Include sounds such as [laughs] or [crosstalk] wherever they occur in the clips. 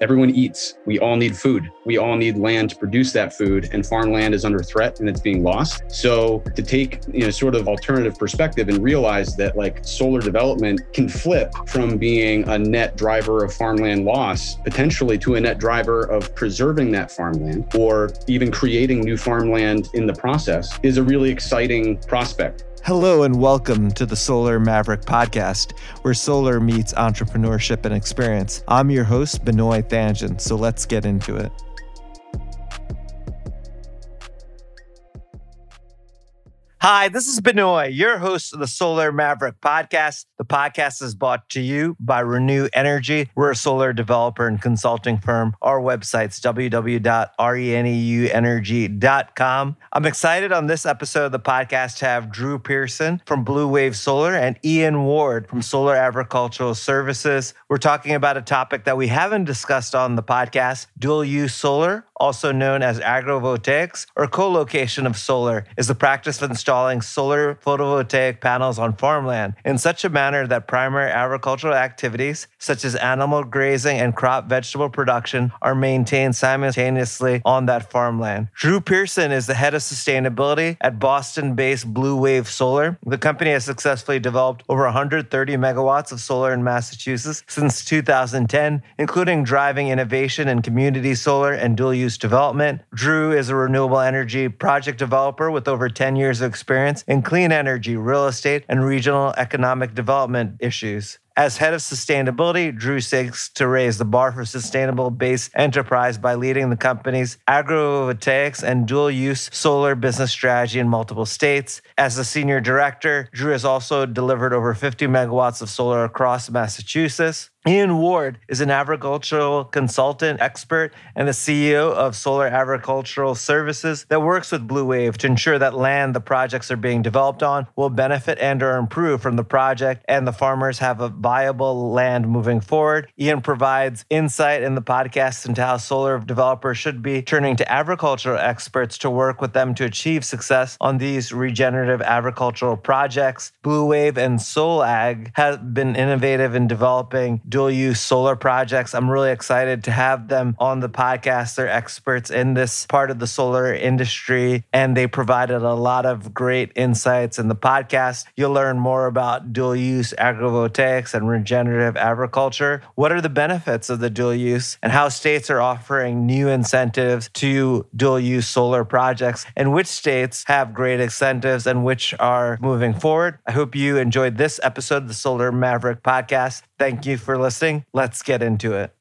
everyone eats. We all need food. We all need land to produce that food, and farmland is under threat and it's being lost. So to take you know sort of alternative perspective and realize that like solar development can flip from being a net driver of farmland loss potentially to a net driver of preserving that farmland or even creating new farmland in the process is a really exciting prospect. Hello and welcome to the Solar Maverick podcast, where solar meets entrepreneurship and experience. I'm your host, Benoit Thanjan, so let's get into it. Hi, this is Benoit, your host of the Solar Maverick podcast. The podcast is brought to you by Renew Energy. We're a solar developer and consulting firm. Our website's www.reneuenergy.com. I'm excited on this episode of the podcast to have Drew Pearson from Blue Wave Solar and Ian Ward from Solar Agricultural Services. We're talking about a topic that we haven't discussed on the podcast dual use solar, also known as agrovoltaics or co location of solar, is the practice of installing solar photovoltaic panels on farmland in such a manner that primary agricultural activities, such as animal grazing and crop vegetable production, are maintained simultaneously on that farmland. Drew Pearson is the head of sustainability at Boston based Blue Wave Solar. The company has successfully developed over 130 megawatts of solar in Massachusetts since 2010, including driving innovation in community solar and dual use development. Drew is a renewable energy project developer with over 10 years of experience in clean energy, real estate, and regional economic development issues. As head of sustainability, Drew seeks to raise the bar for sustainable based enterprise by leading the company's agrovoltaics and dual use solar business strategy in multiple states. As a senior director, Drew has also delivered over 50 megawatts of solar across Massachusetts. Ian Ward is an agricultural consultant expert and the CEO of Solar Agricultural Services that works with Blue Wave to ensure that land the projects are being developed on will benefit and or improve from the project and the farmers have a viable land moving forward. Ian provides insight in the podcast into how solar developers should be turning to agricultural experts to work with them to achieve success on these regenerative agricultural projects. Blue Wave and SolAg have been innovative in developing dual use solar projects. I'm really excited to have them on the podcast. They're experts in this part of the solar industry, and they provided a lot of great insights in the podcast. You'll learn more about dual use agrivoltaics and regenerative agriculture. What are the benefits of the dual use and how states are offering new incentives to dual use solar projects and which states have great incentives and which are moving forward? I hope you enjoyed this episode of the Solar Maverick podcast. Thank you for listening. Let's get into it.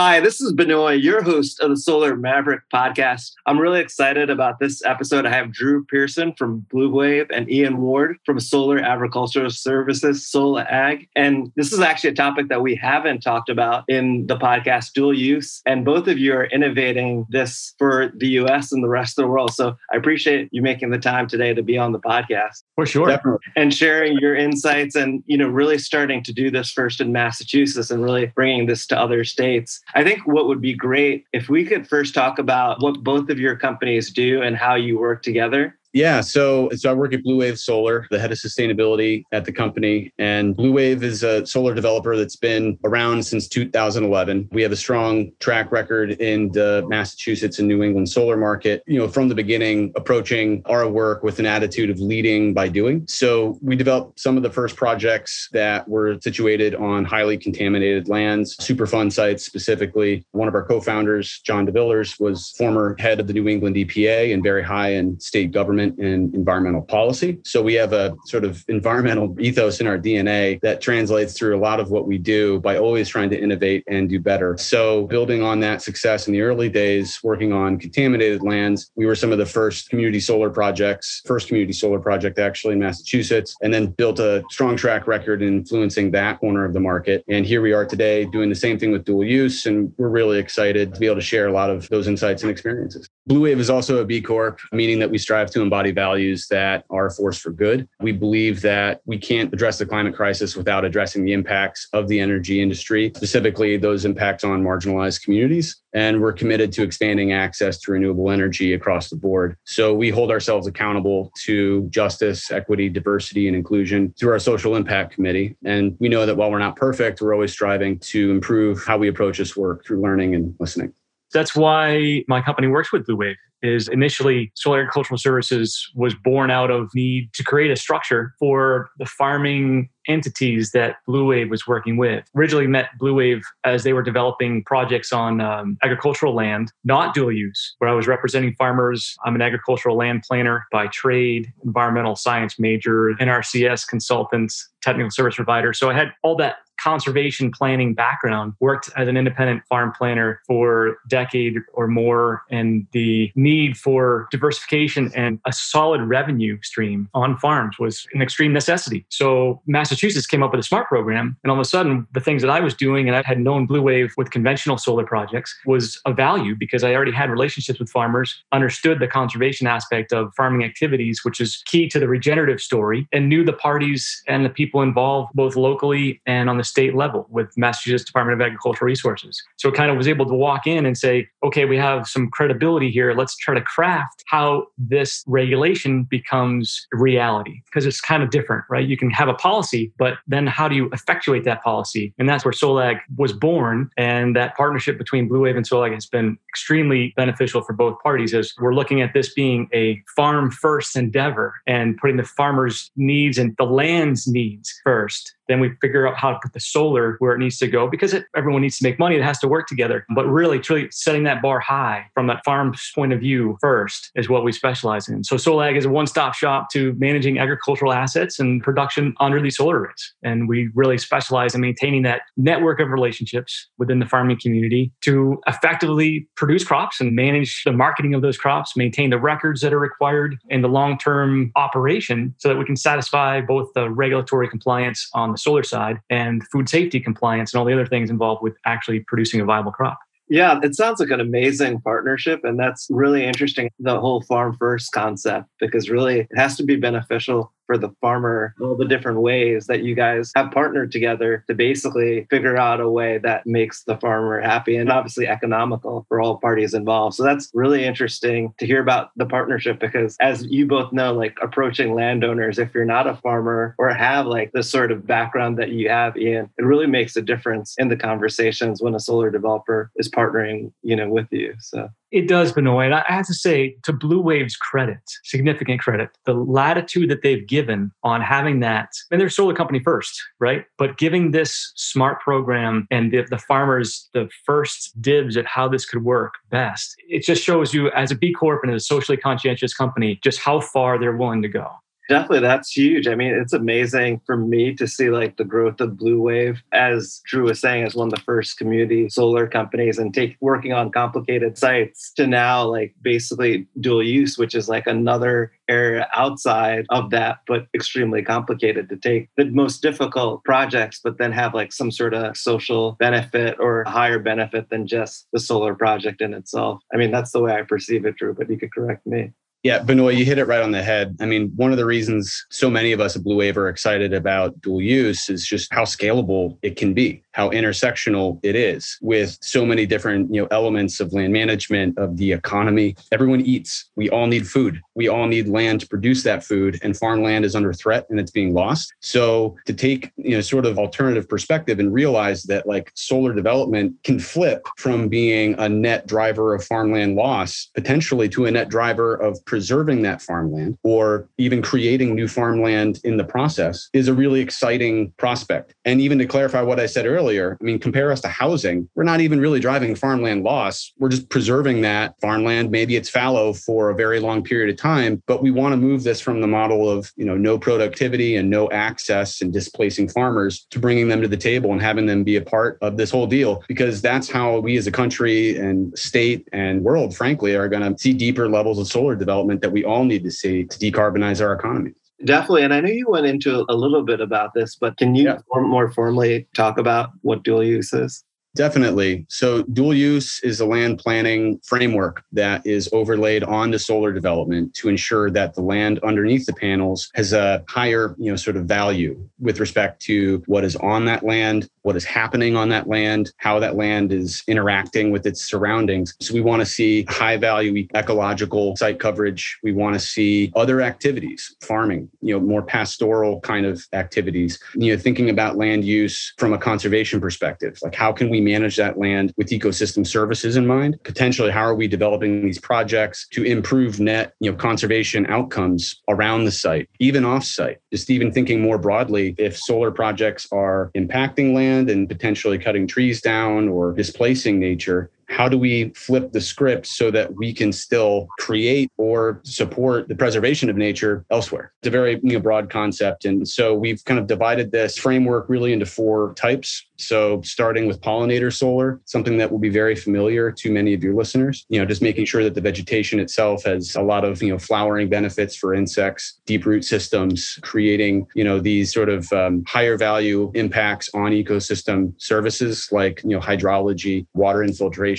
Hi, this is Benoit, your host of the Solar Maverick podcast. I'm really excited about this episode. I have Drew Pearson from Blue Wave and Ian Ward from Solar Agricultural Services, Solar Ag. And this is actually a topic that we haven't talked about in the podcast, dual use. And both of you are innovating this for the US and the rest of the world. So I appreciate you making the time today to be on the podcast. For sure. Definitely. And sharing your insights and, you know, really starting to do this first in Massachusetts and really bringing this to other states. I think what would be great if we could first talk about what both of your companies do and how you work together. Yeah, so so I work at Blue Wave Solar, the head of sustainability at the company, and Blue Wave is a solar developer that's been around since 2011. We have a strong track record in the Massachusetts and New England solar market. You know, from the beginning, approaching our work with an attitude of leading by doing. So we developed some of the first projects that were situated on highly contaminated lands, Superfund sites specifically. One of our co-founders, John DeVillars, was former head of the New England EPA and very high in state government government and environmental policy. So we have a sort of environmental ethos in our DNA that translates through a lot of what we do by always trying to innovate and do better. So building on that success in the early days, working on contaminated lands, we were some of the first community solar projects, first community solar project actually in Massachusetts, and then built a strong track record in influencing that corner of the market. And here we are today doing the same thing with dual use. And we're really excited to be able to share a lot of those insights and experiences. Blue Wave is also a B Corp, meaning that we strive to embody values that are a force for good. We believe that we can't address the climate crisis without addressing the impacts of the energy industry, specifically those impacts on marginalized communities. And we're committed to expanding access to renewable energy across the board. So we hold ourselves accountable to justice, equity, diversity, and inclusion through our social impact committee. And we know that while we're not perfect, we're always striving to improve how we approach this work through learning and listening. That's why my company works with Blue Wave is initially solar agricultural services was born out of need to create a structure for the farming entities that Blue Wave was working with. Originally met Blue Wave as they were developing projects on um, agricultural land, not dual use, where I was representing farmers. I'm an agricultural land planner by trade, environmental science major, NRCS consultant, technical service provider. So I had all that conservation planning background, worked as an independent farm planner for a decade or more, and the need for diversification and a solid revenue stream on farms was an extreme necessity. So Massachusetts came up with a SMART program, and all of a sudden, the things that I was doing, and I had known Blue Wave with conventional solar projects, was of value because I already had relationships with farmers, understood the conservation aspect of farming activities, which is key to the regenerative story, and knew the parties and the people involved both locally and on the state level with Massachusetts Department of Agricultural Resources. So it kind of was able to walk in and say, okay, we have some credibility here. Let's try to craft how this regulation becomes reality because it's kind of different, right? You can have a policy, but then how do you effectuate that policy? And that's where Solag was born. And that partnership between Blue Wave and Solag has been extremely beneficial for both parties as we're looking at this being a farm first endeavor and putting the farmer's needs and the land's needs first then we figure out how to put the solar where it needs to go because it, everyone needs to make money. It has to work together. But really, truly setting that bar high from that farm's point of view first is what we specialize in. So Solag is a one-stop shop to managing agricultural assets and production under these solar arrays. And we really specialize in maintaining that network of relationships within the farming community to effectively produce crops and manage the marketing of those crops, maintain the records that are required in the long-term operation so that we can satisfy both the regulatory compliance on the solar side and food safety compliance and all the other things involved with actually producing a viable crop. Yeah, it sounds like an amazing partnership. And that's really interesting, the whole farm first concept, because really it has to be beneficial for the farmer, all the different ways that you guys have partnered together to basically figure out a way that makes the farmer happy and obviously economical for all parties involved. So that's really interesting to hear about the partnership because as you both know, like approaching landowners, if you're not a farmer or have like the sort of background that you have, Ian, it really makes a difference in the conversations when a solar developer is partnering, you know, with you. So it does, Benoit. And I have to say, to Blue Wave's credit, significant credit, the latitude that they've given on having that, and they're solar company first, right? But giving this smart program and the, the farmers the first dibs at how this could work best, it just shows you as a B Corp and as a socially conscientious company, just how far they're willing to go. Definitely, that's huge. I mean, it's amazing for me to see like the growth of Blue Wave, as Drew was saying, as one of the first community solar companies and take working on complicated sites to now like basically dual use, which is like another area outside of that, but extremely complicated to take the most difficult projects, but then have like some sort of social benefit or higher benefit than just the solar project in itself. I mean, that's the way I perceive it, Drew, but you could correct me. Yeah, Benoit, you hit it right on the head. I mean, one of the reasons so many of us at Blue Wave are excited about dual use is just how scalable it can be how intersectional it is with so many different you know elements of land management of the economy. Everyone eats. We all need food. We all need land to produce that food and farmland is under threat and it's being lost. So to take you know sort of alternative perspective and realize that like solar development can flip from being a net driver of farmland loss potentially to a net driver of preserving that farmland or even creating new farmland in the process is a really exciting prospect and even to clarify what i said earlier I mean, compare us to housing. We're not even really driving farmland loss. We're just preserving that farmland. Maybe it's fallow for a very long period of time, but we want to move this from the model of, you know, no productivity and no access and displacing farmers to bringing them to the table and having them be a part of this whole deal because that's how we as a country and state and world, frankly, are going to see deeper levels of solar development that we all need to see to decarbonize our economy. Definitely. And I know you went into a little bit about this, but can you yeah. more formally talk about what dual use is? Definitely. So, dual use is a land planning framework that is overlaid onto solar development to ensure that the land underneath the panels has a higher, you know, sort of value with respect to what is on that land, what is happening on that land, how that land is interacting with its surroundings. So, we want to see high value ecological site coverage. We want to see other activities, farming, you know, more pastoral kind of activities. You know, thinking about land use from a conservation perspective, like how can we manage that land with ecosystem services in mind? Potentially, how are we developing these projects to improve net, you know, conservation outcomes around the site, even off-site? Just even thinking more broadly, if solar projects are impacting land and potentially cutting trees down or displacing nature, how do we flip the script so that we can still create or support the preservation of nature elsewhere? It's a very you know, broad concept. And so we've kind of divided this framework really into four types. So starting with pollinator solar, something that will be very familiar to many of your listeners, you know, just making sure that the vegetation itself has a lot of, you know, flowering benefits for insects, deep root systems, creating, you know, these sort of um, higher value impacts on ecosystem services like, you know, hydrology, water infiltration,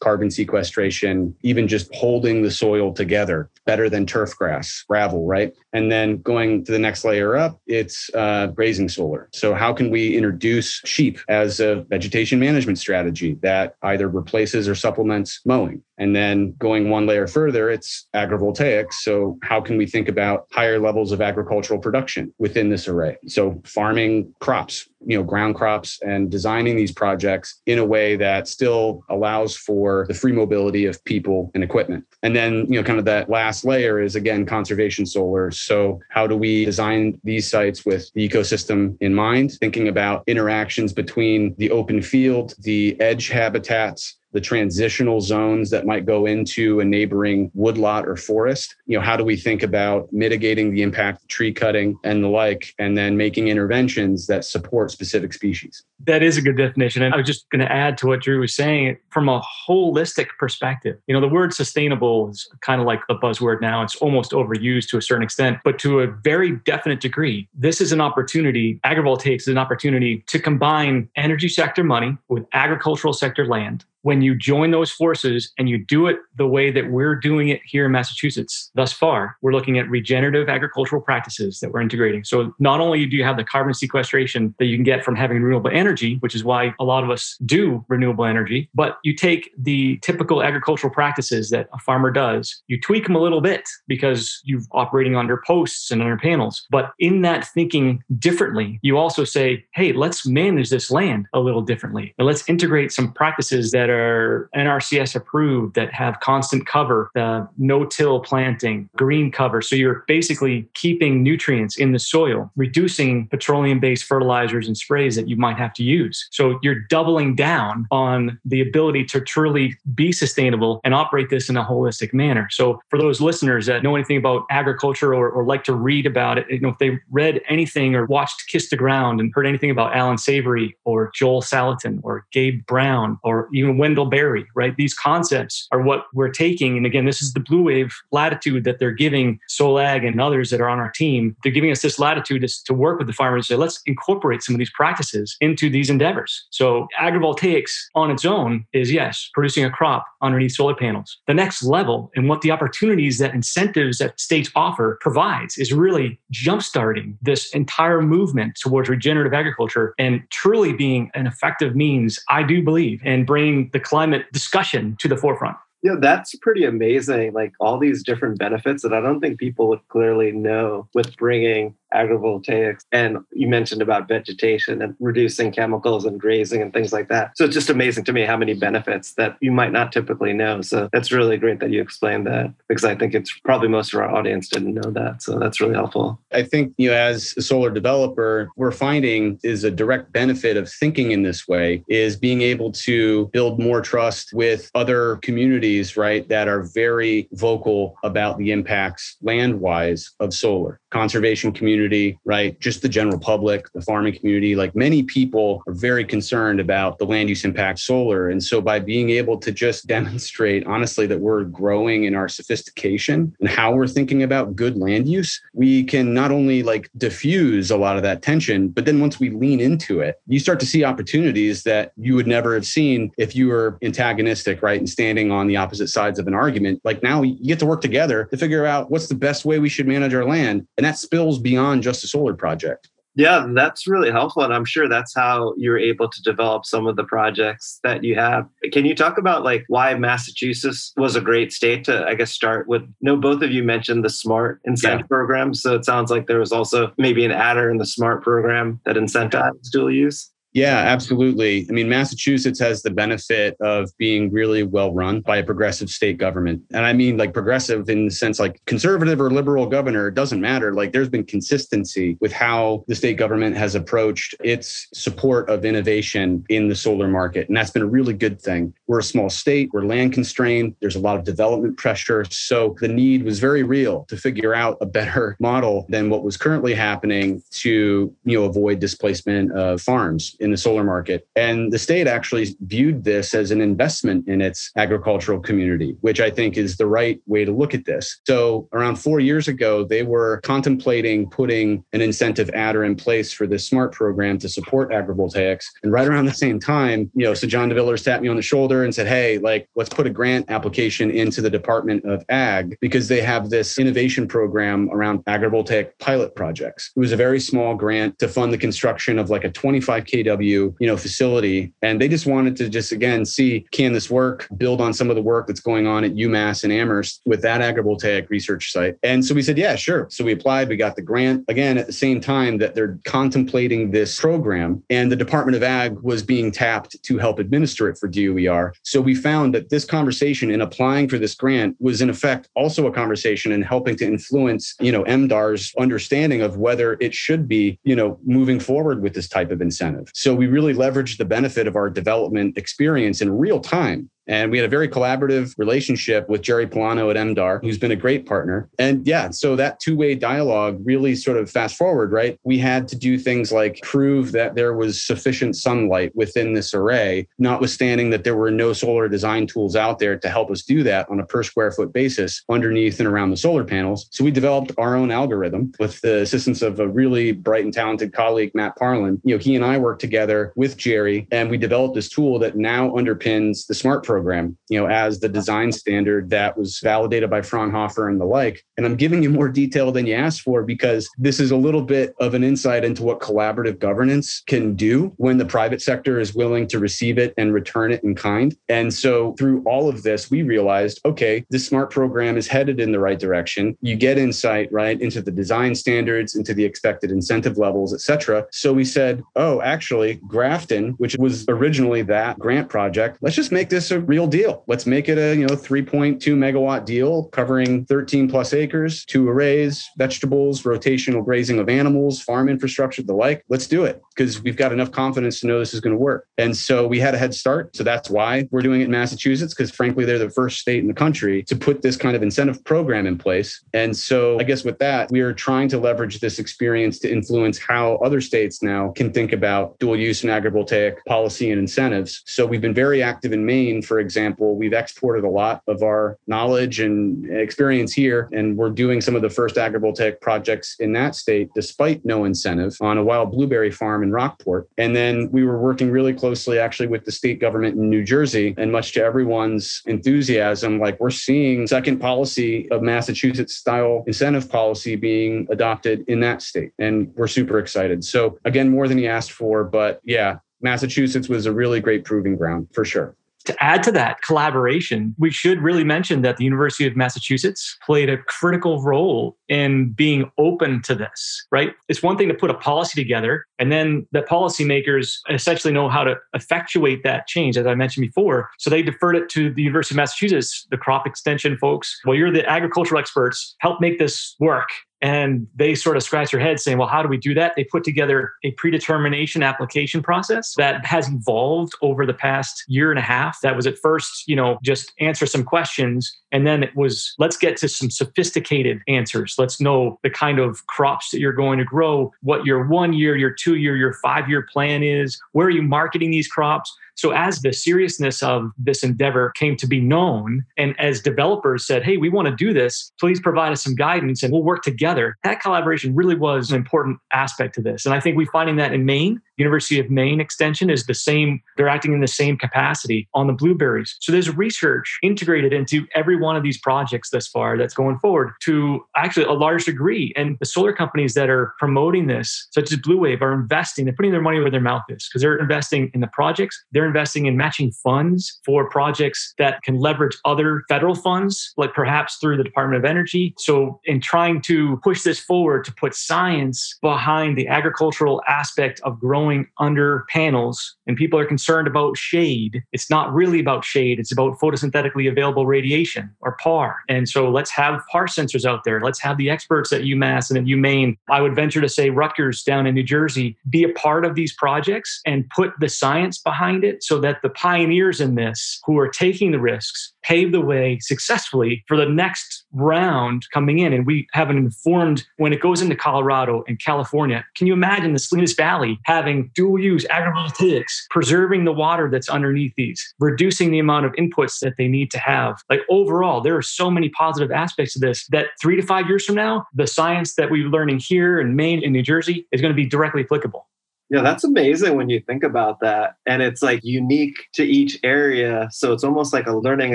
carbon sequestration, even just holding the soil together better than turf grass, gravel, right? And then going to the next layer up, it's uh, grazing solar. So, how can we introduce sheep as a vegetation management strategy that either replaces or supplements mowing? And then going one layer further, it's agrivoltaics. So, how can we think about higher levels of agricultural production within this array? So, farming crops, you know, ground crops, and designing these projects in a way that still allows for the free mobility of people and equipment. And then, you know, kind of that last layer is again conservation solar. So, how do we design these sites with the ecosystem in mind, thinking about interactions between the open field, the edge habitats, the transitional zones that might go into a neighboring woodlot or forest. You know, how do we think about mitigating the impact of tree cutting and the like, and then making interventions that support specific species? That is a good definition. And I was just going to add to what Drew was saying from a holistic perspective. You know, the word sustainable is kind of like a buzzword now. It's almost overused to a certain extent, but to a very definite degree, this is an opportunity. Agrivoltaics is an opportunity to combine energy sector money with agricultural sector land when you join those forces and you do it the way that we're doing it here in Massachusetts thus far, we're looking at regenerative agricultural practices that we're integrating. So not only do you have the carbon sequestration that you can get from having renewable energy, which is why a lot of us do renewable energy, but you take the typical agricultural practices that a farmer does, you tweak them a little bit because you're operating under posts and under panels. But in that thinking differently, you also say, hey, let's manage this land a little differently. And let's integrate some practices that are are NRCS approved that have constant cover, the no-till planting, green cover. So you're basically keeping nutrients in the soil, reducing petroleum-based fertilizers and sprays that you might have to use. So you're doubling down on the ability to truly be sustainable and operate this in a holistic manner. So for those listeners that know anything about agriculture or, or like to read about it, you know, if they read anything or watched Kiss the Ground and heard anything about Allan Savory or Joel Salatin or Gabe Brown or even Wendell Berry, right? These concepts are what we're taking. And again, this is the blue wave latitude that they're giving Solag and others that are on our team. They're giving us this latitude to, work with the farmers. and say, let's incorporate some of these practices into these endeavors. So agrivoltaics on its own is yes, producing a crop underneath solar panels. The next level and what the opportunities that incentives that states offer provides is really jumpstarting this entire movement towards regenerative agriculture and truly being an effective means, I do believe, in bringing the climate discussion to the forefront. Yeah, that's pretty amazing. Like all these different benefits that I don't think people would clearly know with bringing agrivoltaics. And you mentioned about vegetation and reducing chemicals and grazing and things like that. So it's just amazing to me how many benefits that you might not typically know. So that's really great that you explained that because I think it's probably most of our audience didn't know that. So that's really helpful. I think, you know, as a solar developer, we're finding is a direct benefit of thinking in this way is being able to build more trust with other communities, right, that are very vocal about the impacts land wise of solar, conservation communities community, right? Just the general public, the farming community, like many people are very concerned about the land use impact solar. And so by being able to just [laughs] demonstrate honestly that we're growing in our sophistication and how we're thinking about good land use, we can not only like diffuse a lot of that tension, but then once we lean into it, you start to see opportunities that you would never have seen if you were antagonistic, right? And standing on the opposite sides of an argument. Like now you get to work together to figure out what's the best way we should manage our land. And that spills beyond just a solar project. Yeah, that's really helpful. And I'm sure that's how you're able to develop some of the projects that you have. Can you talk about like why Massachusetts was a great state to, I guess, start with? No, both of you mentioned the SMART incentive yeah. program. So it sounds like there was also maybe an adder in the SMART program that incentivized dual use. Yeah, absolutely. I mean, Massachusetts has the benefit of being really well run by a progressive state government. And I mean, like progressive in the sense like conservative or liberal governor, it doesn't matter. Like there's been consistency with how the state government has approached its support of innovation in the solar market. And that's been a really good thing. We're a small state, we're land constrained, there's a lot of development pressure. So the need was very real to figure out a better [laughs] model than what was currently happening to, you know, avoid displacement of farms in the solar market. And the state actually viewed this as an investment in its agricultural community, which I think is the right way to look at this. So around four years ago, they were contemplating putting an incentive adder in place for this SMART program to support agrivoltaics. And right around the same time, you know, so John DeVillars tapped me on the shoulder and said, Hey, like, let's put a grant application into the Department of Ag because they have this innovation program around agrivoltaic pilot projects. It was a very small grant to fund the construction of like a 25 kW you know, facility. And they just wanted to just again see can this work, build on some of the work that's going on at UMass and Amherst with that agrivoltaic research site. And so we said, yeah, sure. So we applied, we got the grant again at the same time that they're contemplating this program. And the Department of Ag was being tapped to help administer it for DOER. So we found that this conversation in applying for this grant was in effect also a conversation in helping to influence, you know, MDAR's understanding of whether it should be, you know, moving forward with this type of incentive. So we really leveraged the benefit of our development experience in real time and we had a very collaborative relationship with Gerry Palano at MDAR, who's been a great partner. And yeah, so that two way dialogue really sort of fast forward, right? We had to do things like prove that there was sufficient sunlight within this array, notwithstanding that there were no solar design tools out there to help us do that on a per square foot basis underneath and around the solar panels. So we developed our own algorithm with the assistance of a really bright and talented colleague, Matt Parlin. You know, he and I worked together with Jerry and we developed this tool that now underpins the smart program program, you know, as the design standard that was validated by Fraunhofer and the like. And I'm giving you more detail than you asked for because this is a little bit of an insight into what collaborative governance can do when the private sector is willing to receive it and return it in kind. And so through all of this, we realized, okay, this smart program is headed in the right direction. You get insight, right, into the design standards, into the expected incentive levels, et cetera. So we said, oh, actually, Grafton, which was originally that grant project, let's just make this a real deal. Let's make it a, you know, 3.2 megawatt deal covering 13 plus acres, two arrays, vegetables, rotational grazing of animals, farm infrastructure, the like. Let's do it because we've got enough confidence to know this is going to work. And so we had a head start. So that's why we're doing it in Massachusetts because frankly, they're the first state in the country to put this kind of incentive program in place. And so I guess with that, we are trying to leverage this experience to influence how other states now can think about dual use and agrivoltaic policy and incentives. So we've been very active in Maine for for example, we've exported a lot of our knowledge and experience here, and we're doing some of the first agrivoltaic projects in that state despite no incentive on a wild blueberry farm in Rockport. And then we were working really closely actually with the state government in New Jersey, and much to everyone's enthusiasm, like we're seeing second policy of Massachusetts style incentive policy being adopted in that state. And we're super excited. So, again, more than he asked for, but yeah, Massachusetts was a really great proving ground for sure to add to that collaboration, we should really mention that the University of Massachusetts played a critical role in being open to this, right? It's one thing to put a policy together and then the policymakers essentially know how to effectuate that change, as I mentioned before. So they deferred it to the University of Massachusetts, the crop extension folks. Well, you're the agricultural experts, help make this work. And they sort of scratch their head saying, well, how do we do that? They put together a predetermination application process that has evolved over the past year and a half. That was at first, you know, just answer some questions. And then it was, let's get to some sophisticated answers. Let's know the kind of crops that you're going to grow, what your one year, your two year, your five year plan is, where are you marketing these crops? So, as the seriousness of this endeavor came to be known, and as developers said, hey, we want to do this, please provide us some guidance and we'll work together, that collaboration really was an important aspect to this. And I think we're finding that in Maine. University of Maine Extension is the same, they're acting in the same capacity on the blueberries. So there's research integrated into every one of these projects thus far that's going forward to actually a large degree. And the solar companies that are promoting this, such as Blue Wave, are investing, they're putting their money where their mouth is because they're investing in the projects, they're investing in matching funds for projects that can leverage other federal funds, like perhaps through the Department of Energy. So, in trying to push this forward to put science behind the agricultural aspect of growing under panels, and people are concerned about shade, it's not really about shade, it's about photosynthetically available radiation or PAR. And so, let's have PAR sensors out there. Let's have the experts at UMass and at UMaine. I would venture to say Rutgers down in New Jersey be a part of these projects and put the science behind it so that the pioneers in this who are taking the risks pave the way successfully for the next round coming in. And we have an informed when it goes into Colorado and California. Can you imagine the Salinas Valley having dual use agrivoltaics, preserving the water that's underneath these, reducing the amount of inputs that they need to have? Like overall, there are so many positive aspects of this that three to five years from now, the science that we're learning here in Maine and New Jersey is going to be directly applicable. Yeah, that's amazing when you think about that. And it's like unique to each area. So it's almost like a learning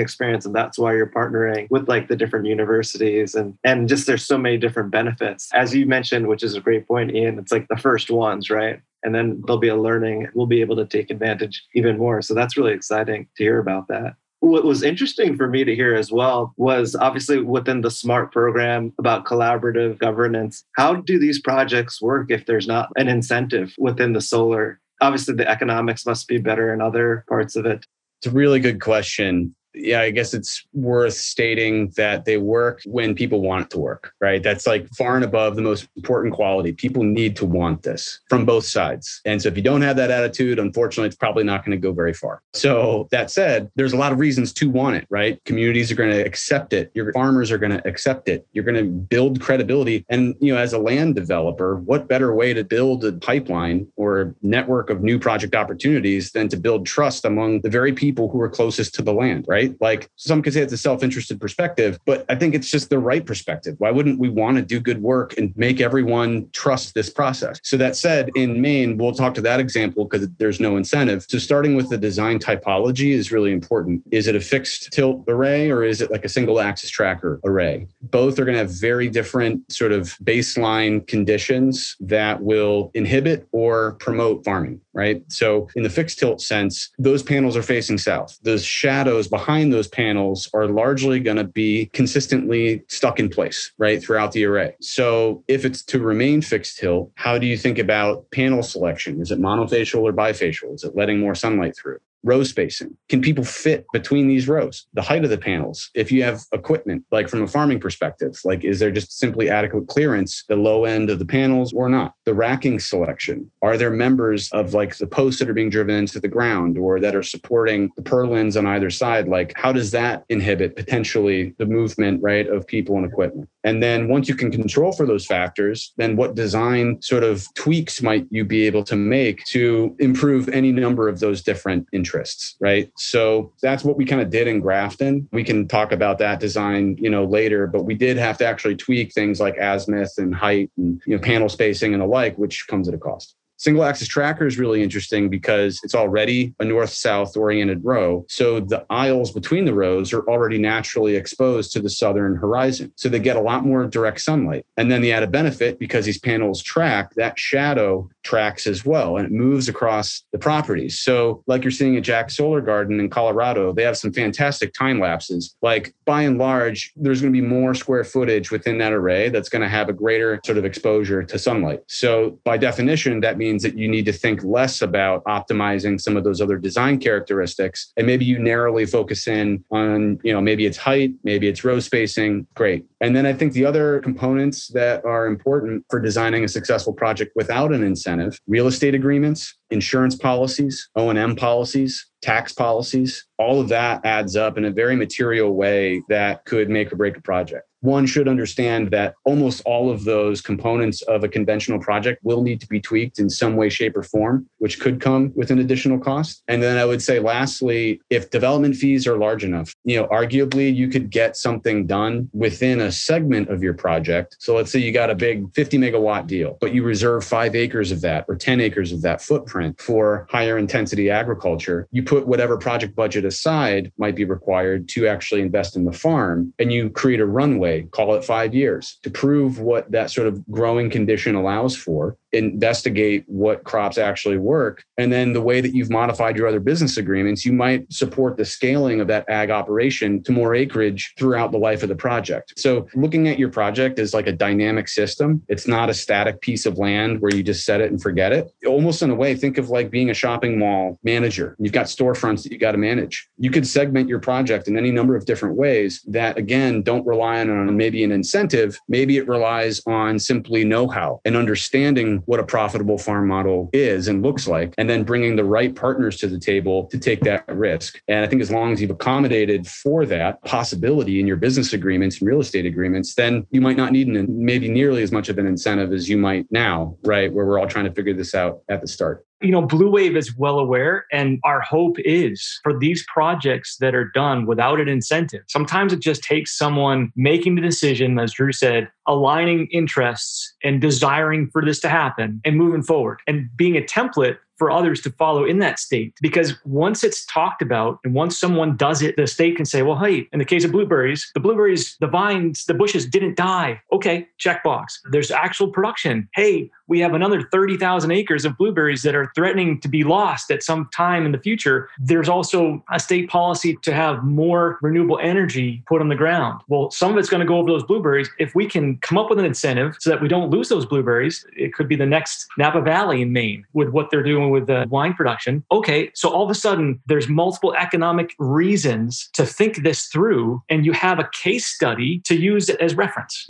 experience. And that's why you're partnering with like the different universities and and just there's so many different benefits. As you mentioned, which is a great point, Ian, it's like the first ones, right? And then there'll be a learning, we'll be able to take advantage even more. So that's really exciting to hear about that what was interesting for me to hear as well was obviously within the SMART program about collaborative governance. How do these projects work if there's not an incentive within the solar? Obviously, the economics must be better in other parts of it. It's a really good question yeah, I guess it's worth stating that they work when people want it to work, right? That's like far and above the most important quality. People need to want this from both sides. And so if you don't have that attitude, unfortunately, it's probably not going to go very far. So that said, there's a lot of reasons to want it, right? Communities are going to accept it. Your farmers are going to accept it. You're going to build credibility. And, you know, as a land developer, what better way to build a pipeline or network of new project opportunities than to build trust among the very people who are closest to the land, right? Right? Like some could say it's a self interested perspective, but I think it's just the right perspective. Why wouldn't we want to do good work and make everyone trust this process? So, that said, in Maine, we'll talk to that example because there's no incentive. So, starting with the design typology is really important. Is it a fixed tilt array or is it like a single axis tracker array? Both are going to have very different sort of baseline conditions that will inhibit or promote farming, right? So, in the fixed tilt sense, those panels are facing south. The shadows behind behind those panels are largely going to be consistently stuck in place, right, throughout the array. So if it's to remain fixed tilt, how do you think about panel selection? Is it monofacial or bifacial? Is it letting more sunlight through? Row spacing. Can people fit between these rows? The height of the panels. If you have equipment, like from a farming perspective, like is there just simply adequate clearance, the low end of the panels or not? The racking selection. Are there members of like the posts that are being driven into the ground or that are supporting the purlins on either side? Like how does that inhibit potentially the movement, right, of people and equipment? And then once you can control for those factors, then what design sort of tweaks might you be able to make to improve any number of those different interests, right? So that's what we kind of did in Grafton. We can talk about that design, you know, later, but we did have to actually tweak things like azimuth and height and you know panel spacing and the like, which comes at a cost. Single axis tracker is really interesting because it's already a north south oriented row. So the aisles between the rows are already naturally exposed to the southern horizon. So they get a lot more direct sunlight. And then the added benefit, because these panels track, that shadow tracks as well and it moves across the properties. So, like you're seeing at Jack Solar Garden in Colorado, they have some fantastic time lapses. Like by and large, there's going to be more square footage within that array that's going to have a greater sort of exposure to sunlight. So, by definition, that means means that you need to think less about optimizing some of those other design characteristics. And maybe you narrowly focus in on, you know, maybe it's height, maybe it's row spacing. Great. And then I think the other components that are important for designing a successful project without an incentive, real estate agreements, insurance policies, O&M policies, tax policies, all of that adds up in a very material way that could make or break a project one should understand that almost all of those components of a conventional project will need to be tweaked in some way, shape, or form, which could come with an additional cost. And then I would say, lastly, if development fees are large enough, you know, arguably you could get something done within a segment of your project. So let's say you got a big 50 megawatt deal, but you reserve five acres of that or 10 acres of that footprint for higher intensity agriculture. You put whatever project budget aside might be required to actually invest in the farm and you create a runway call it five years, to prove what that sort of growing condition allows for investigate what crops actually work. And then the way that you've modified your other business agreements, you might support the scaling of that ag operation to more acreage throughout the life of the project. So looking at your project as like a dynamic system, it's not a static piece of land where you just set it and forget it. Almost in a way, think of like being a shopping mall manager. You've got storefronts that you got to manage. You could segment your project in any number of different ways that again don't rely on maybe an incentive. Maybe it relies on simply know-how and understanding what a profitable farm model is and looks like, and then bringing the right partners to the table to take that risk. And I think as long as you've accommodated for that possibility in your business agreements and real estate agreements, then you might not need an, maybe nearly as much of an incentive as you might now, right? Where we're all trying to figure this out at the start you know, Blue Wave is well aware, and our hope is for these projects that are done without an incentive. Sometimes it just takes someone making the decision, as Drew said, aligning interests and desiring for this to happen and moving forward and being a template for others to follow in that state. Because once it's talked about and once someone does it, the state can say, well, hey, in the case of blueberries, the blueberries, the vines, the bushes didn't die. Okay, checkbox. There's actual production. Hey, we have another 30,000 acres of blueberries that are threatening to be lost at some time in the future. There's also a state policy to have more renewable energy put on the ground. Well, some of it's going to go over those blueberries. If we can come up with an incentive so that we don't lose those blueberries, it could be the next Napa Valley in Maine with what they're doing with the wine production. Okay, so all of a sudden there's multiple economic reasons to think this through, and you have a case study to use it as reference.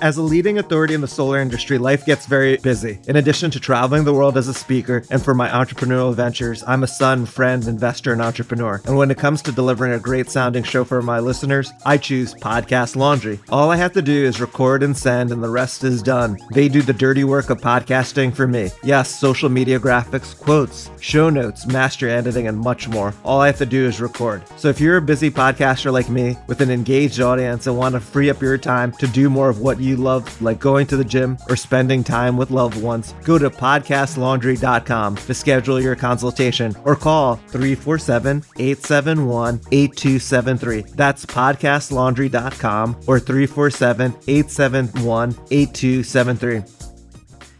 As a leading authority in the solar industry, life gets very busy. In addition to traveling the world as a speaker and for my entrepreneurial ventures, I'm a son, friend, investor, and entrepreneur. And when it comes to delivering a great sounding show for my listeners, I choose Podcast Laundry. All I have to do is record and send, and the rest is done. They do the dirty work of podcasting for me. Yes, social media graphics, quotes, show notes, master editing, and much more. All I have to do is record. So if you're a busy podcaster like me with an engaged audience and want to free up your time to do more of what you you love, like going to the gym or spending time with loved ones, go to podcastlaundry.com to schedule your consultation or call 347 871 8273. That's podcastlaundry.com or 347 871 8273.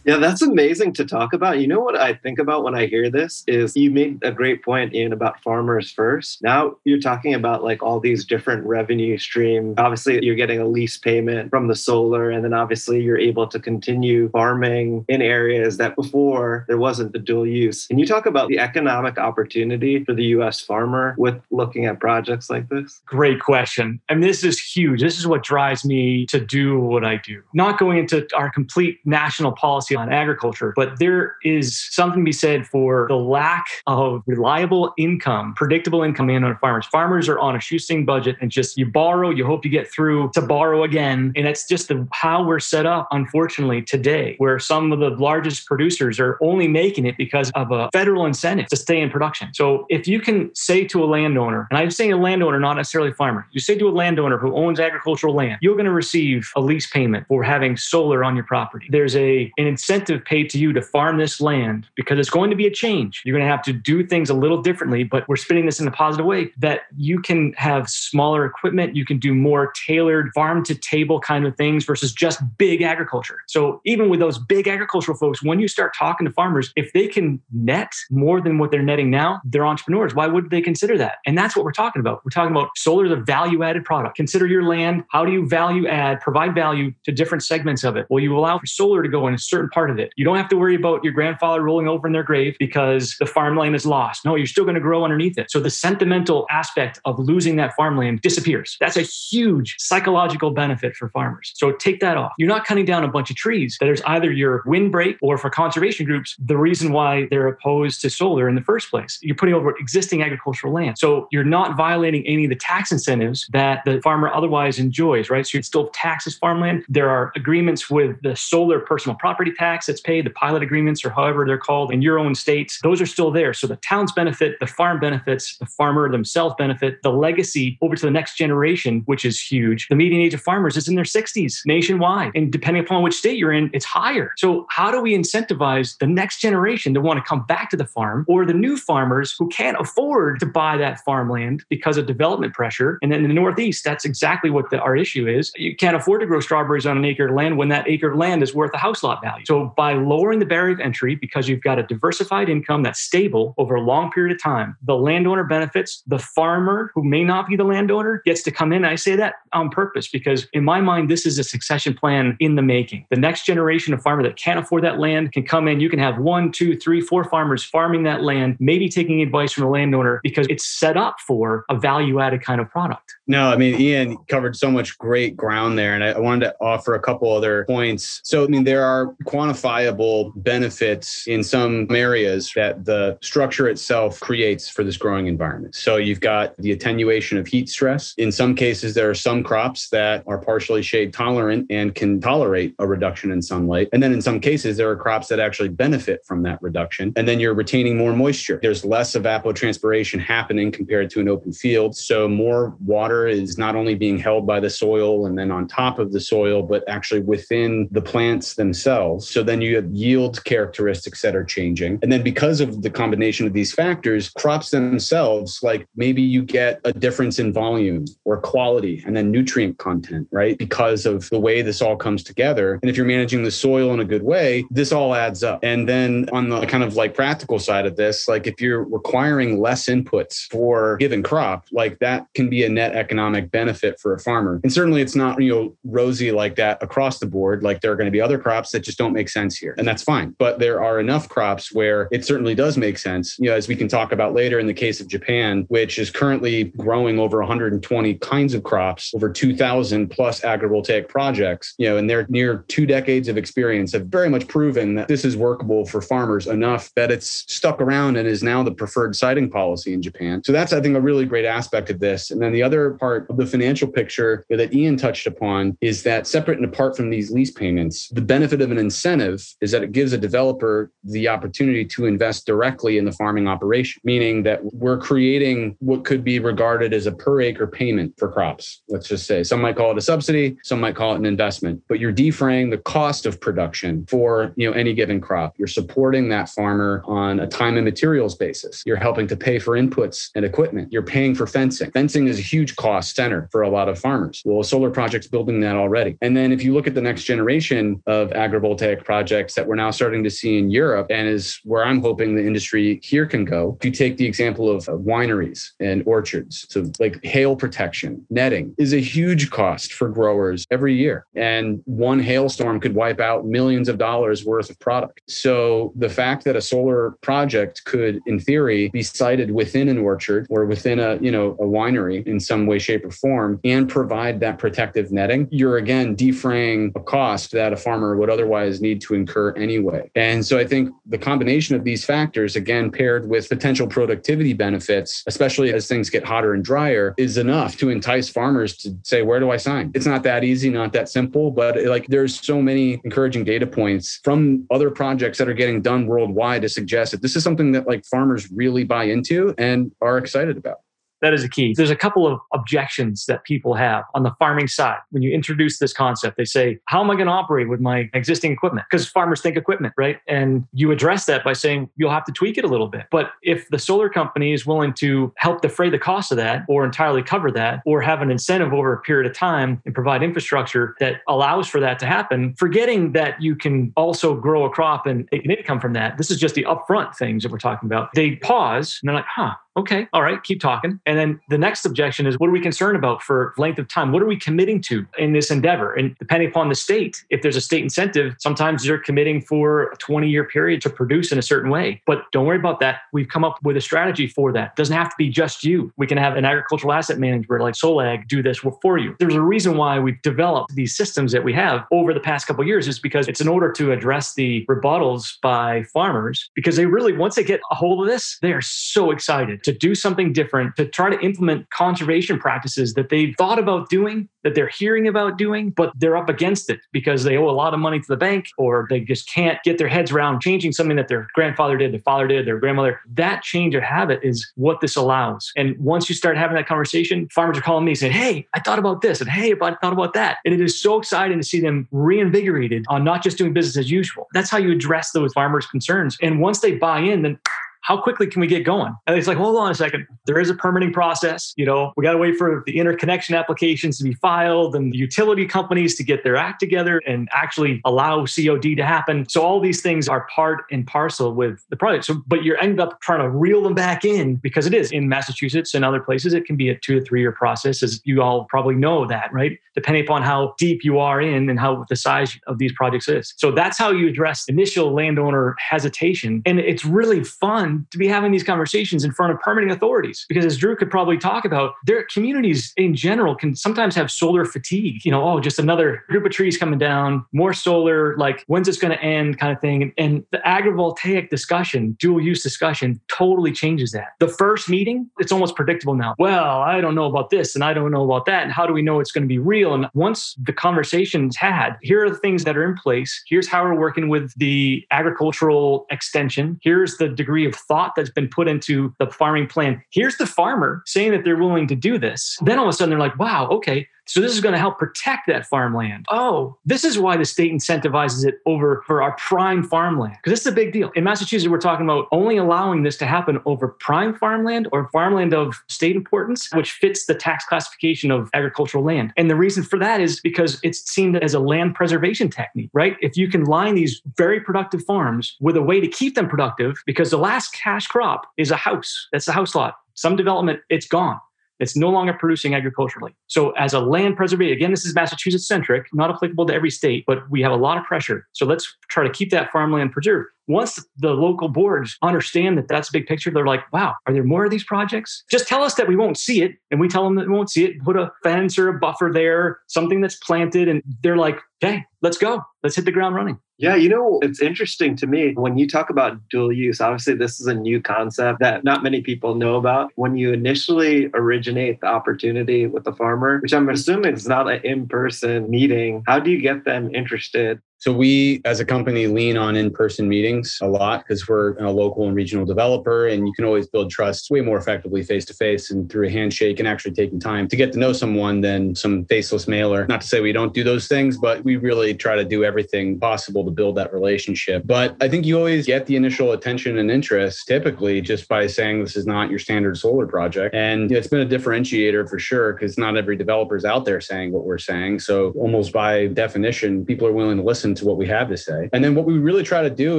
Yeah, that's amazing to talk about. You know what I think about when I hear this is you made a great point in about farmers first. Now you're talking about like all these different revenue streams. Obviously, you're getting a lease payment from the solar, and then obviously you're able to continue farming in areas that before there wasn't the dual use. Can you talk about the economic opportunity for the US farmer with looking at projects like this? Great question. I mean, this is huge. This is what drives me to do what I do. Not going into our complete national policy on agriculture, but there is something to be said for the lack of reliable income, predictable income in on farmers. Farmers are on a shoestring budget and just you borrow, you hope you get through to borrow again. And that's just the, how we're set up, unfortunately, today, where some of the largest producers are only making it because of a federal incentive to stay in production. So if you can say to a landowner, and I'm saying a landowner, not necessarily a farmer, you say to a landowner who owns agricultural land, you're going to receive a lease payment for having solar on your property. There's a an incentive paid to you to farm this land because it's going to be a change. You're going to have to do things a little differently, but we're spinning this in a positive way that you can have smaller equipment. You can do more tailored farm to table kind of things versus just big agriculture. So even with those big agricultural folks, when you start talking to farmers, if they can net more than what they're netting now, they're entrepreneurs. Why would they consider that? And that's what we're talking about. We're talking about solar is a value added product. Consider your land. How do you value add, provide value to different segments of it? Well, you allow for solar to go in a certain part of it. You don't have to worry about your grandfather rolling over in their grave because the farmland is lost. No, you're still going to grow underneath it. So the sentimental aspect of losing that farmland disappears. That's a huge psychological benefit for farmers. So take that off. You're not cutting down a bunch of trees. that is either your windbreak or for conservation groups, the reason why they're opposed to solar in the first place. You're putting over existing agricultural land. So you're not violating any of the tax incentives that the farmer otherwise enjoys, right? So you still taxes farmland. There are agreements with the solar personal property tax that's paid, the pilot agreements or however they're called in your own states. Those are still there. So the towns benefit, the farm benefits, the farmer themselves benefit, the legacy over to the next generation, which is huge. The median age of farmers is in their 60s nationwide. And depending upon which state you're in, it's higher. So how do we incentivize the next generation to want to come back to the farm or the new farmers who can't afford to buy that farmland because of development pressure? And then in the Northeast, that's exactly what the, our issue is. You can't afford to grow strawberries on an acre of land when that acre of land is worth a house lot value. So by lowering the barrier of entry, because you've got a diversified income that's stable over a long period of time, the landowner benefits, the farmer who may not be the landowner gets to come in. I say that on purpose because in my mind, this is a succession plan in the making. The next generation of farmer that can't afford that land can come in. You can have one, two, three, four farmers farming that land, maybe taking advice from the landowner because it's set up for a value added kind of product. No, I mean, Ian covered so much great ground there. And I wanted to offer a couple other points. So, I mean, there are quantifiable benefits in some areas that the structure itself creates for this growing environment. So, you've got the attenuation of heat stress. In some cases, there are some crops that are partially shade tolerant and can tolerate a reduction in sunlight. And then in some cases, there are crops that actually benefit from that reduction. And then you're retaining more moisture. There's less evapotranspiration happening compared to an open field. So, more water is not only being held by the soil and then on top of the soil, but actually within the plants themselves. So then you have yield characteristics that are changing. And then because of the combination of these factors, crops themselves, like maybe you get a difference in volume or quality and then nutrient content, right? Because of the way this all comes together. And if you're managing the soil in a good way, this all adds up. And then on the kind of like practical side of this, like if you're requiring less inputs for given crop, like that can be a net economic benefit for a farmer. And certainly it's not, you know, rosy like that across the board. Like there are going to be other crops that just don't make sense here. And that's fine. But there are enough crops where it certainly does make sense. You know, as we can talk about later in the case of Japan, which is currently growing over 120 kinds of crops, over 2,000 plus agrivoltaic projects, you know, and their near two decades of experience have very much proven that this is workable for farmers enough that it's stuck around and is now the preferred siting policy in Japan. So that's, I think, a really great aspect of this. And then the other part of the financial picture that Ian touched upon is that separate and apart from these lease payments, the benefit of an incentive is that it gives a developer the opportunity to invest directly in the farming operation, meaning that we're creating what could be regarded as a per acre payment for crops. Let's just say some might call it a subsidy, some might call it an investment, but you're defraying the cost of production for, you know, any given crop. You're supporting that farmer on a time and materials basis. You're helping to pay for inputs and equipment. You're paying for fencing. Fencing is a huge cost center for a lot of farmers. Well, solar project's building that already. And then if you look at the next generation of agrivoltaic projects that we're now starting to see in Europe and is where I'm hoping the industry here can go. If you take the example of wineries and orchards, so like hail protection, netting is a huge cost for growers every year. And one hailstorm could wipe out millions of dollars worth of product. So the fact that a solar project could, in theory, be sited within an orchard or within a, you know, a winery in some way, shape, or form and provide that protective netting, you're again defraying a cost that a farmer would otherwise need to incur anyway. And so I think the combination of these factors, again, paired with potential productivity benefits, especially as things get hotter and drier, is enough to entice farmers to say, where do I sign? It's not that easy, not that simple, but like there's so many encouraging data points from other projects that are getting done worldwide to suggest that this is something that like farmers really buy into and are excited about. That is a key. There's a couple of objections that people have on the farming side. When you introduce this concept, they say, How am I going to operate with my existing equipment? Because farmers think equipment, right? And you address that by saying you'll have to tweak it a little bit. But if the solar company is willing to help defray the cost of that or entirely cover that or have an incentive over a period of time and provide infrastructure that allows for that to happen, forgetting that you can also grow a crop and an income from that, this is just the upfront things that we're talking about. They pause and they're like, Huh, Okay, all right, keep talking. And then the next objection is what are we concerned about for length of time? What are we committing to in this endeavor? And depending upon the state, if there's a state incentive, sometimes you're committing for a 20 year period to produce in a certain way. But don't worry about that. We've come up with a strategy for that. It doesn't have to be just you. We can have an agricultural asset manager like Solag do this for you. There's a reason why we've developed these systems that we have over the past couple years is because it's in order to address the rebuttals by farmers because they really once they get a hold of this, they are so excited to do something different, to try to implement conservation practices that they've thought about doing, that they're hearing about doing, but they're up against it because they owe a lot of money to the bank or they just can't get their heads around changing something that their grandfather did, their father did, their grandmother. That change of habit is what this allows. And once you start having that conversation, farmers are calling me saying, Hey, I thought about this and hey, I thought about that. And it is so exciting to see them reinvigorated on not just doing business as usual. That's how you address those farmers' concerns. And once they buy in, then how quickly can we get going? And it's like, hold on a second. There is a permitting process. You know, we got to wait for the interconnection applications to be filed and the utility companies to get their act together and actually allow COD to happen. So all these things are part and parcel with the project. So, but you're ended up trying to reel them back in because it is in Massachusetts and other places. It can be a two to three year process, as you all probably know that, right? Depending upon how deep you are in and how the size of these projects is. So that's how you address initial landowner hesitation. And it's really fun to be having these conversations in front of permitting authorities because as Drew could probably talk about, their communities in general can sometimes have solar fatigue. You know, oh, just another group of trees coming down, more solar, like when's this going to end kind of thing. And the agrivoltaic discussion, dual use discussion totally changes that. The first meeting, it's almost predictable now. Well, I don't know about this and I don't know about that. And how do we know it's going to be real? And once the conversation's had, here are the things that are in place. Here's how we're working with the agricultural extension. Here's the degree of thought that's been put into the farming plan. Here's the farmer saying that they're willing to do this. Then all of a sudden they're like, wow, okay, so this is going to help protect that farmland. Oh, this is why the state incentivizes it over for our prime farmland. Because this is a big deal. In Massachusetts, we're talking about only allowing this to happen over prime farmland or farmland of state importance, which fits the tax classification of agricultural land. And the reason for that is because it's seen as a land preservation technique, right? If you can line these very productive farms with a way to keep them productive, because the last cash crop is a house. That's a house lot. Some development, it's gone. It's no longer producing agriculturally. So, as a land preservation, again, this is Massachusetts centric, not applicable to every state, but we have a lot of pressure. So, let's try to keep that farmland preserved. Once the local boards understand that that's a big picture, they're like, wow, are there more of these projects? Just tell us that we won't see it. And we tell them that we won't see it. Put a fence or a buffer there, something that's planted. And they're like, okay, let's go. Let's hit the ground running. Yeah, you know, it's interesting to me when you talk about dual use. Obviously, this is a new concept that not many people know about. When you initially originate the opportunity with the farmer, which I'm assuming is not an in person meeting, how do you get them interested so we, as a company, lean on in-person meetings a lot because we're a local and regional developer, and you can always build trust way more effectively face-to-face and through a handshake and actually taking time to get to know someone than some faceless mailer. Not to say we don't do those things, but we really try to do everything possible to build that relationship. But I think you always get the initial attention and interest typically just by saying this is not your standard solar project, and it's been a differentiator for sure because not every developer is out there saying what we're saying. So almost by definition, people are willing to listen listen to what we have to say. And then what we really try to do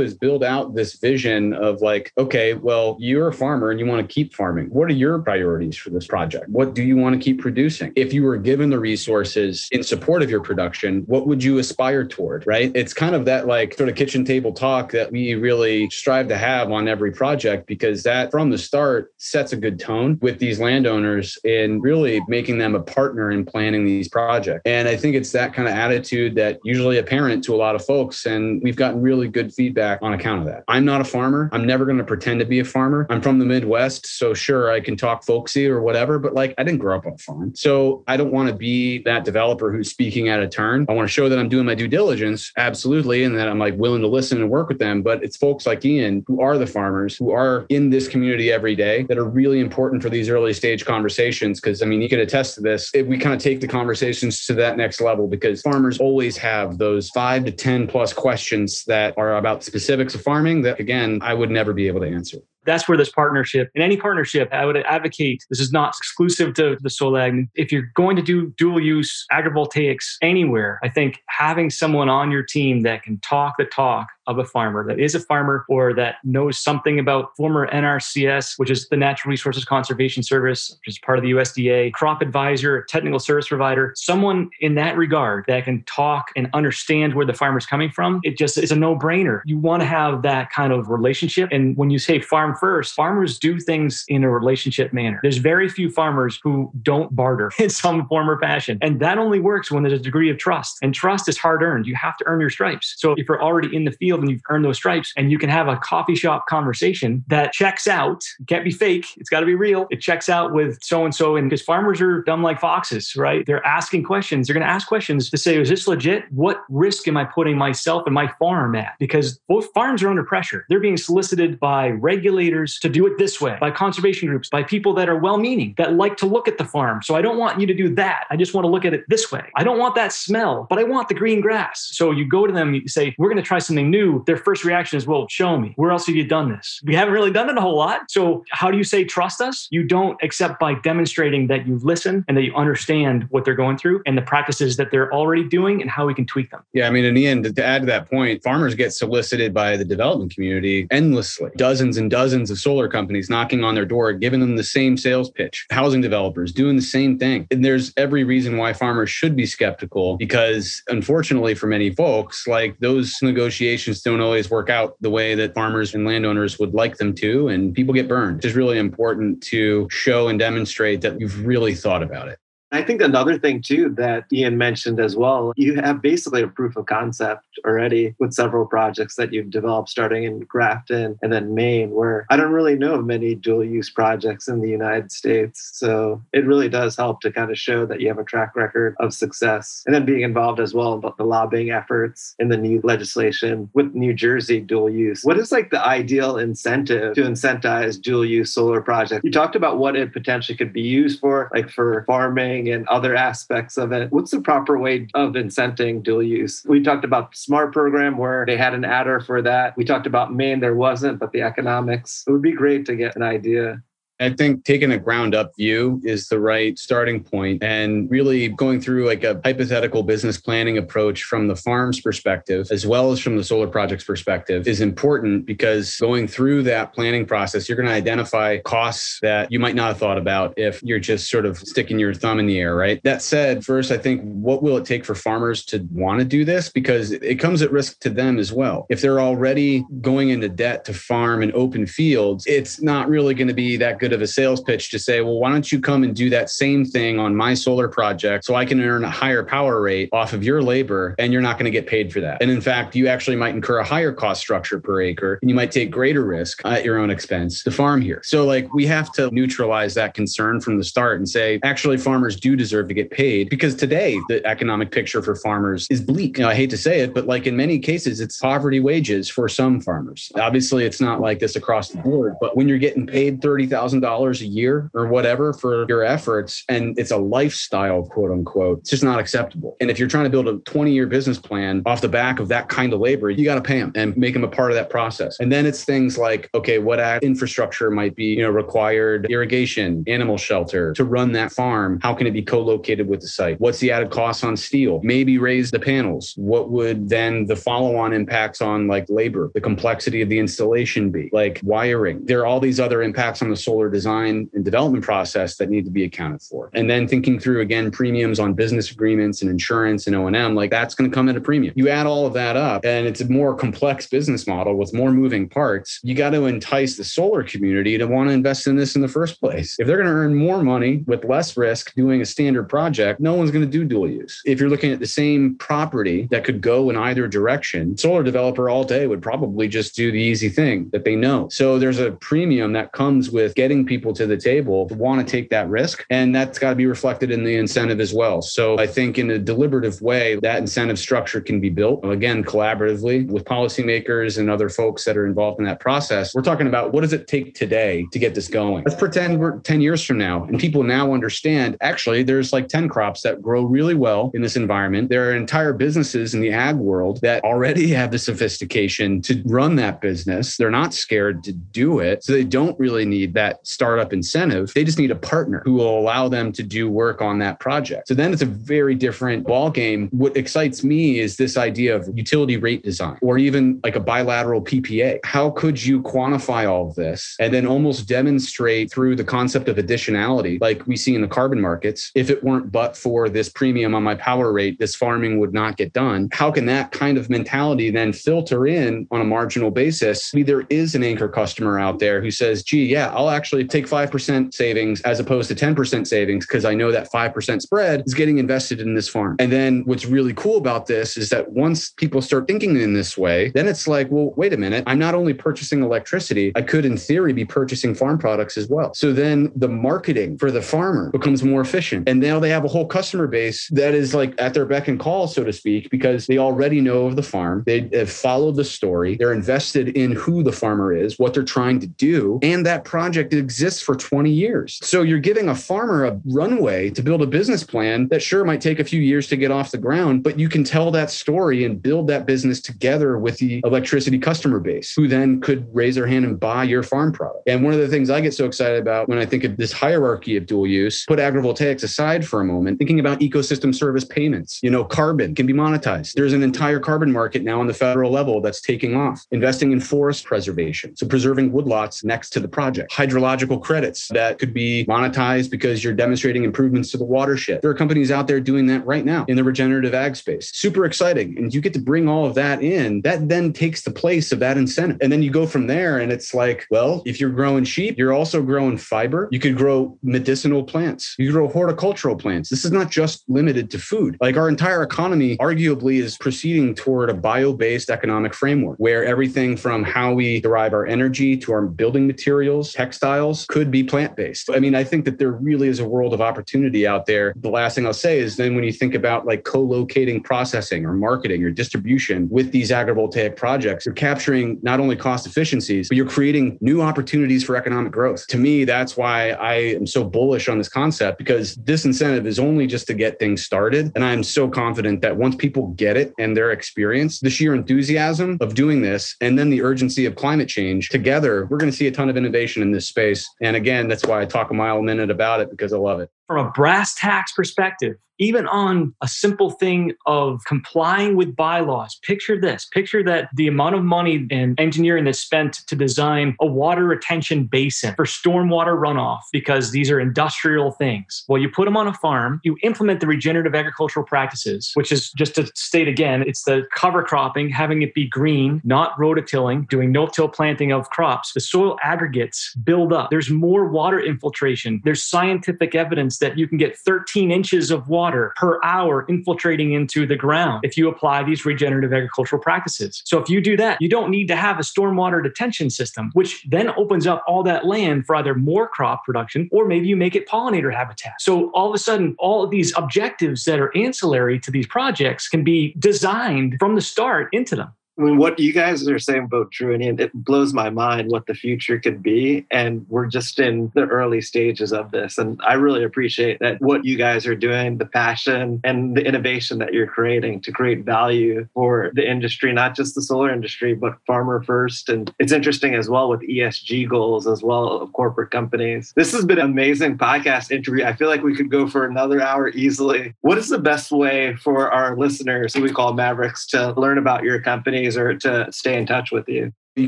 is build out this vision of like, okay, well, you're a farmer and you want to keep farming. What are your priorities for this project? What do you want to keep producing? If you were given the resources in support of your production, what would you aspire toward? Right? It's kind of that like sort of kitchen table talk that we really strive to have on every project because that from the start sets a good tone with these landowners in really making them a partner in planning these projects. And I think it's that kind of attitude that usually apparent to a lot of folks, and we've gotten really good feedback on account of that. I'm not a farmer. I'm never going to pretend to be a farmer. I'm from the Midwest, so sure, I can talk folksy or whatever, but like I didn't grow up on a farm. So I don't want to be that developer who's speaking at a turn. I want to show that I'm doing my due diligence, absolutely, and that I'm like willing to listen and work with them. But it's folks like Ian who are the farmers, who are in this community every day that are really important for these early stage conversations. Because I mean, you can attest to this. If we kind of take the conversations to that next level, because farmers always have those five to 10 plus questions that are about specifics of farming that, again, I would never be able to answer. That's where this partnership in any partnership i would advocate this is not exclusive to the solar ag. If you're going to do dual use agrivoltaics anywhere i think having someone on your team that can talk the talk of a farmer that is a farmer or that knows something about former NRCS, which is the Natural Resources Conservation Service, which is part of the USDA, crop advisor, technical service provider, someone in that regard that can talk and understand where the farmer's coming from, it just is a no brainer. You want to have that kind of relationship. And when you say farm first, farmers do things in a relationship manner. There's very few farmers who don't barter [laughs] in some form or fashion. And that only works when there's a degree of trust. And trust is hard earned. You have to earn your stripes. So if you're already in the field and you've earned those stripes and you can have a coffee shop conversation that checks out, it can't be fake, it's got to be real. It checks out with so and so. And because farmers are dumb like foxes, right? They're asking questions. They're going to ask questions to say, is this legit? What risk am I putting myself and my farm at? Because both farms are under pressure. They're being solicited by regulators to do it this way, by conservation groups, by people that are well meaning, that like to look at the farm. So I don't want you to do that. I just want to look at it this way. I don't want that smell, but I want the green grass. So you go to them, you say, we're going to try something new. Their first reaction is, well, show me. Where else have you done this? We haven't really done it a whole lot. So how do you say trust us? You don't except by demonstrating that you listen and that you understand what they're going through and the practices that they're already doing and how we can tweak them. Yeah, I mean, in the end, to add to that point, farmers get solicited by the development community endlessly. Dozens and dozens of solar companies knocking on their door, giving them the same sales pitch. Housing developers doing the same thing. And there's every reason why farmers should be skeptical because, unfortunately, for many folks, like those negotiations don't always work out the way that farmers and landowners would like them to, and people get burned. It's really important to show and demonstrate that you've really thought about it. I think another thing too that Ian mentioned as well, you have basically a proof of concept already with several projects that you've developed starting in Grafton and then Maine, where I don't really know of many dual use projects in the United States. So it really does help to kind of show that you have a track record of success. And then being involved as well in the lobbying efforts in the new legislation with New Jersey dual use. What is like the ideal incentive to incentivize dual use solar projects? You talked about what it potentially could be used for, like for farming and other aspects of it. What's the proper way of incenting dual use? We talked about SMART program where they had an adder for that. We talked about Maine, there wasn't, but the economics. It would be great to get an idea. I think taking a ground up view is the right starting point and really going through like a hypothetical business planning approach from the farm's perspective, as well as from the solar project's perspective, is important because going through that planning process, you're going to identify costs that you might not have thought about if you're just sort of sticking your thumb in the air, right? That said, first, I think what will it take for farmers to want to do this? Because it comes at risk to them as well. If they're already going into debt to farm and open fields, it's not really going to be that good good of a sales pitch to say, well, why don't you come and do that same thing on my solar project so I can earn a higher power rate off of your labor and you're not going to get paid for that. And in fact, you actually might incur a higher cost structure per acre and you might take greater risk at your own expense to farm here. So, like, we have to neutralize that concern from the start and say, actually, farmers do deserve to get paid because today the economic picture for farmers is bleak. You know, I hate to say it, but like in many cases, it's poverty wages for some farmers. Obviously, it's not like this across the board, but when you're getting paid 30,000 $1,000 a year or whatever for your efforts and it's a lifestyle, quote unquote, it's just not acceptable. And if you're trying to build a 20 year business plan off the back of that kind of labor, you got to pay them and make them a part of that process. And then it's things like, okay, what infrastructure might be, you know, required irrigation, animal shelter to run that farm? How can it be co-located with the site? What's the added cost on steel? Maybe raise the panels. What would then the follow-on impacts on like labor, the complexity of the installation be? Like wiring. There are all these other impacts on the solar design and development process that need to be accounted for. And then thinking through again premiums on business agreements and insurance and O&M, like that's going to come at a premium. You add all of that up and it's a more complex business model with more moving parts. You got to entice the solar community to want to invest in this in the first place. If they're going to earn more money with less risk doing a standard project, no one's going to do dual use. If you're looking at the same property that could go in either direction, solar developer all day would probably just do the easy thing that they know. So there's a premium that comes with getting people to the table to want to take that risk. And that's got to be reflected in the incentive as well. So I think in a deliberative way, that incentive structure can be built again collaboratively with policymakers and other folks that are involved in that process. We're talking about what does it take today to get this going? Let's pretend we're 10 years from now and people now understand actually there's like 10 crops that grow really well in this environment. There are entire businesses in the ag world that already have the sophistication to run that business. They're not scared to do it. So they don't really need that startup incentive. They just need a partner who will allow them to do work on that project. So then it's a very different ball game. What excites me is this idea of utility rate design or even like a bilateral PPA. How could you quantify all of this and then almost demonstrate through the concept of additionality, like we see in the carbon markets, if it weren't but for this premium on my power rate, this farming would not get done. How can that kind of mentality then filter in on a marginal basis? Maybe there is an anchor customer out there who says, gee, yeah, I'll actually take 5% savings as opposed to 10% savings because I know that 5% spread is getting invested in this farm. And then what's really cool about this is that once people start thinking in this way, then it's like, well, wait a minute, I'm not only purchasing electricity, I could in theory be purchasing farm products as well. So then the marketing for the farmer becomes more efficient. And now they have a whole customer base that is like at their beck and call, so to speak, because they already know of the farm. They have followed the story. They're invested in who the farmer is, what they're trying to do. And that project exists for 20 years. So you're giving a farmer a runway to build a business plan that sure might take a few years to get off the ground, but you can tell that story and build that business together with the electricity customer base who then could raise their hand and buy your farm product. And one of the things I get so excited about when I think of this hierarchy of dual use, put agrivoltaics aside for a moment, thinking about ecosystem service payments, you know, carbon can be monetized. There's an entire carbon market now on the federal level that's taking off, investing in forest preservation. So preserving woodlots next to the project, hydrological credits that could be monetized because you're demonstrating improvements to the watershed. There are companies out there doing that right now in the regenerative ag space. Super exciting. And you get to bring all of that in. That then takes the place of that incentive. And then you go from there and it's like, well, if you're growing sheep, you're also growing fiber. You could grow medicinal plants. You could grow horticultural plants. This is not just limited to food. Like our entire economy arguably is proceeding toward a bio-based economic framework where everything from how we derive our energy to our building materials, textiles could be plant-based. I mean, I think that there really is a world of opportunity out there. The last thing I'll say is then when you think about like co-locating processing or marketing or distribution with these agrivoltaic projects, you're capturing not only cost efficiencies, but you're creating new opportunities for economic growth. To me, that's why I am so bullish on this concept because this incentive is only just to get things started. And I'm so confident that once people get it and their experience, the sheer enthusiasm of doing this and then the urgency of climate change together, we're going to see a ton of innovation in this space. And again, that's why I talk a mile a minute about it because I love it. From a brass tacks perspective, even on a simple thing of complying with bylaws. Picture this picture that the amount of money and engineering that's spent to design a water retention basin for stormwater runoff, because these are industrial things. Well, you put them on a farm, you implement the regenerative agricultural practices, which is just to state again, it's the cover cropping, having it be green, not rototilling, doing no till planting of crops. The soil aggregates build up. There's more water infiltration. There's scientific evidence that you can get 13 inches of water water per hour infiltrating into the ground if you apply these regenerative agricultural practices. So if you do that, you don't need to have a stormwater detention system, which then opens up all that land for either more crop production or maybe you make it pollinator habitat. So all of a sudden, all of these objectives that are ancillary to these projects can be designed from the start into them. I mean, what you guys are saying about Drew it blows my mind what the future could be. And we're just in the early stages of this. And I really appreciate that what you guys are doing, the passion and the innovation that you're creating to create value for the industry, not just the solar industry, but farmer first. And it's interesting as well with ESG goals as well of corporate companies. This has been an amazing podcast interview. I feel like we could go for another hour easily. What is the best way for our listeners, who we call Mavericks, to learn about your company? Or to stay in touch with you? You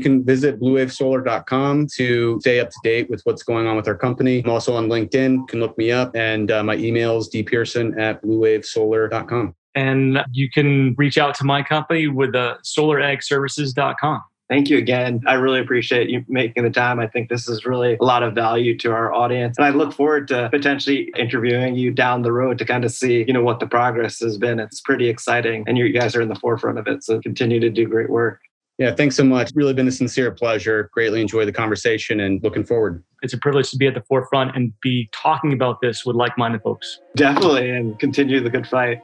can visit bluewavesolar.com to stay up to date with what's going on with our company. I'm also on LinkedIn. You can look me up. And uh, my email is dpearson at bluewavesolar.com. And you can reach out to my company with uh, solaragservices.com. Thank you again. I really appreciate you making the time. I think this is really a lot of value to our audience. And I look forward to potentially interviewing you down the road to kind of see, you know, what the progress has been. It's pretty exciting. And you guys are in the forefront of it. So continue to do great work. Yeah, thanks so much. Really been a sincere pleasure. Greatly enjoy the conversation and looking forward. It's a privilege to be at the forefront and be talking about this with like minded folks. Definitely. And continue the good fight.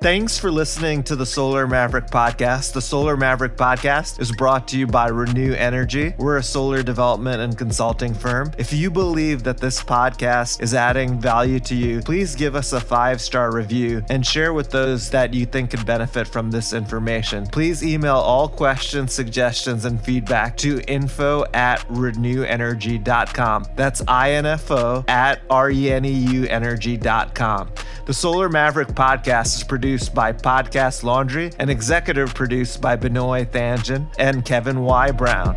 Thanks for listening to the Solar Maverick podcast. The Solar Maverick podcast is brought to you by Reneu Energy. We're a solar development and consulting firm. If you believe that this podcast is adding value to you, please give us a five star review and share with those that you think could benefit from this information. Please email all questions, suggestions, and feedback to info at reneuenergy.com. That's info at R-E-N-E-U energy.com. The Solar Maverick podcast is produced by Podcast Laundry and executive produced by Benoit Thanjan and Kevin Y. Brown.